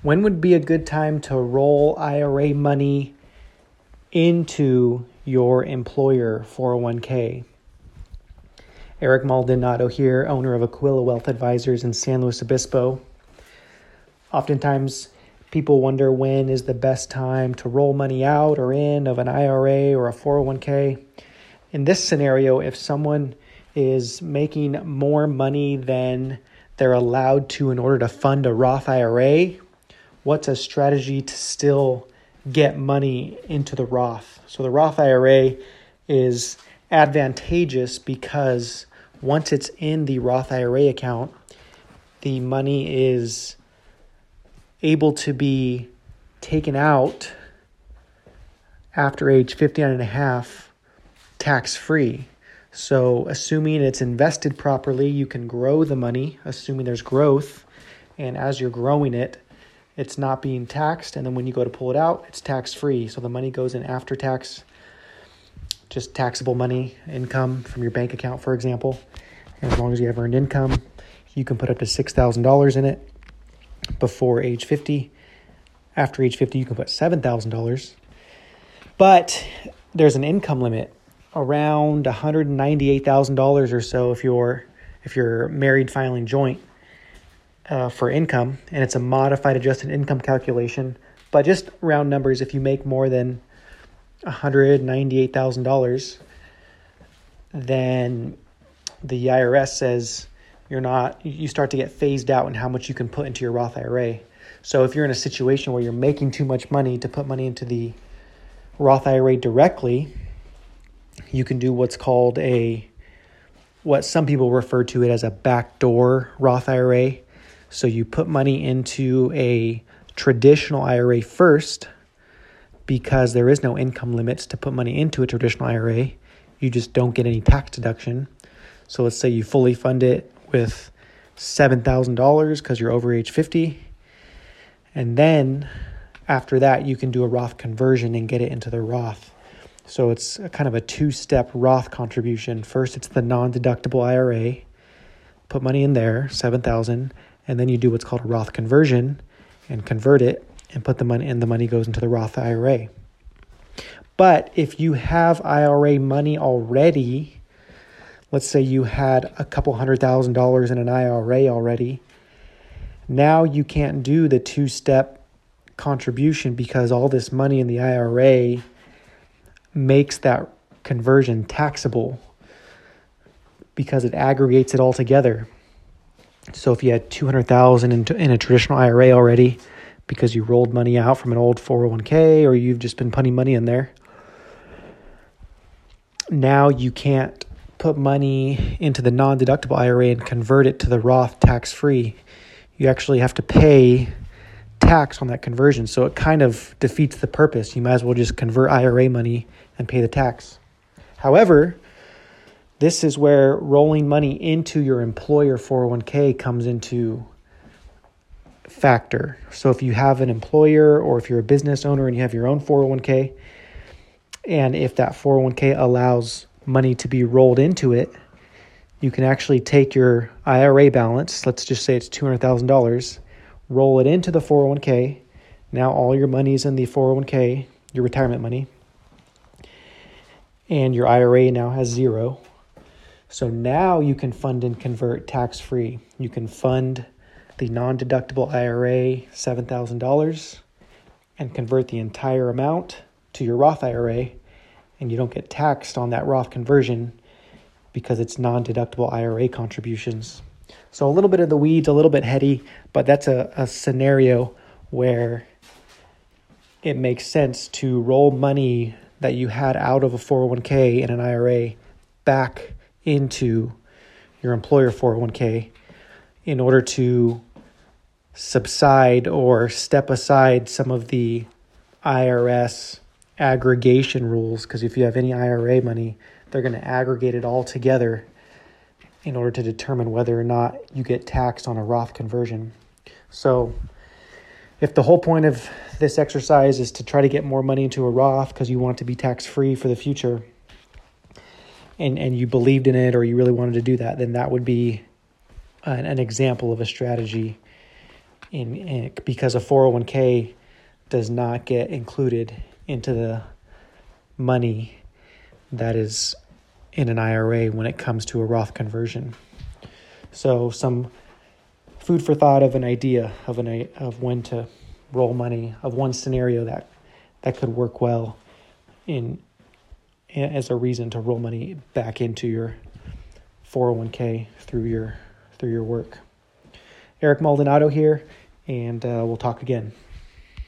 When would be a good time to roll IRA money into your employer 401k? Eric Maldonado here, owner of Aquila Wealth Advisors in San Luis Obispo. Oftentimes, people wonder when is the best time to roll money out or in of an IRA or a 401k. In this scenario, if someone is making more money than they're allowed to in order to fund a Roth IRA, what's a strategy to still get money into the Roth? So the Roth IRA is advantageous because once it's in the Roth IRA account, the money is able to be taken out after age 59 and a half tax free. So, assuming it's invested properly, you can grow the money, assuming there's growth. And as you're growing it, it's not being taxed. And then when you go to pull it out, it's tax free. So the money goes in after tax, just taxable money, income from your bank account, for example. And as long as you have earned income, you can put up to $6,000 in it before age 50. After age 50, you can put $7,000. But there's an income limit around $198,000 or so if you're if you're married filing joint uh, for income, and it's a modified adjusted income calculation. But just round numbers, if you make more than $198,000, then the IRS says you're not, you start to get phased out in how much you can put into your Roth IRA. So if you're in a situation where you're making too much money to put money into the Roth IRA directly, you can do what's called a, what some people refer to it as a backdoor Roth IRA so you put money into a traditional IRA first because there is no income limits to put money into a traditional IRA. You just don't get any tax deduction. So let's say you fully fund it with $7,000 because you're over age 50. And then after that, you can do a Roth conversion and get it into the Roth. So it's kind of a two step Roth contribution. First, it's the non deductible IRA. Put money in there, 7000 and then you do what's called a Roth conversion and convert it and put the money and the money goes into the Roth IRA. But if you have IRA money already, let's say you had a couple hundred thousand dollars in an IRA already, now you can't do the two step contribution because all this money in the IRA makes that conversion taxable because it aggregates it all together. So if you had 200,000 in, in a traditional IRA already because you rolled money out from an old 401k or you've just been putting money in there, now you can't put money into the non-deductible IRA and convert it to the Roth tax-free. You actually have to pay tax on that conversion. So it kind of defeats the purpose. You might as well just convert IRA money and pay the tax. However, this is where rolling money into your employer 401k comes into factor. So if you have an employer or if you're a business owner and you have your own 401k, and if that 401k allows money to be rolled into it, you can actually take your IRA balance, let's just say it's $200,000, roll it into the 401k. Now all your money is in the 401k, your retirement money, and your IRA now has zero. So now you can fund and convert tax free. You can fund the non deductible IRA $7,000 and convert the entire amount to your Roth IRA, and you don't get taxed on that Roth conversion because it's non deductible IRA contributions. So a little bit of the weeds, a little bit heady, but that's a, a scenario where it makes sense to roll money that you had out of a 401k in an IRA back into your employer 401k in order to subside or step aside some of the IRS aggregation rules because if you have any IRA money, they're going to aggregate it all together in order to determine whether or not you get taxed on a Roth conversion. So, if the whole point of this exercise is to try to get more money into a Roth because you want to be tax free for the future, and and you believed in it or you really wanted to do that, then that would be an, an example of a strategy in, in because a 401k does not get included into the money that is in an IRA when it comes to a Roth conversion. So some food for thought of an idea of an of when to roll money of one scenario that that could work well in as a reason to roll money back into your 401k through your through your work. Eric Maldonado here, and uh, we'll talk again.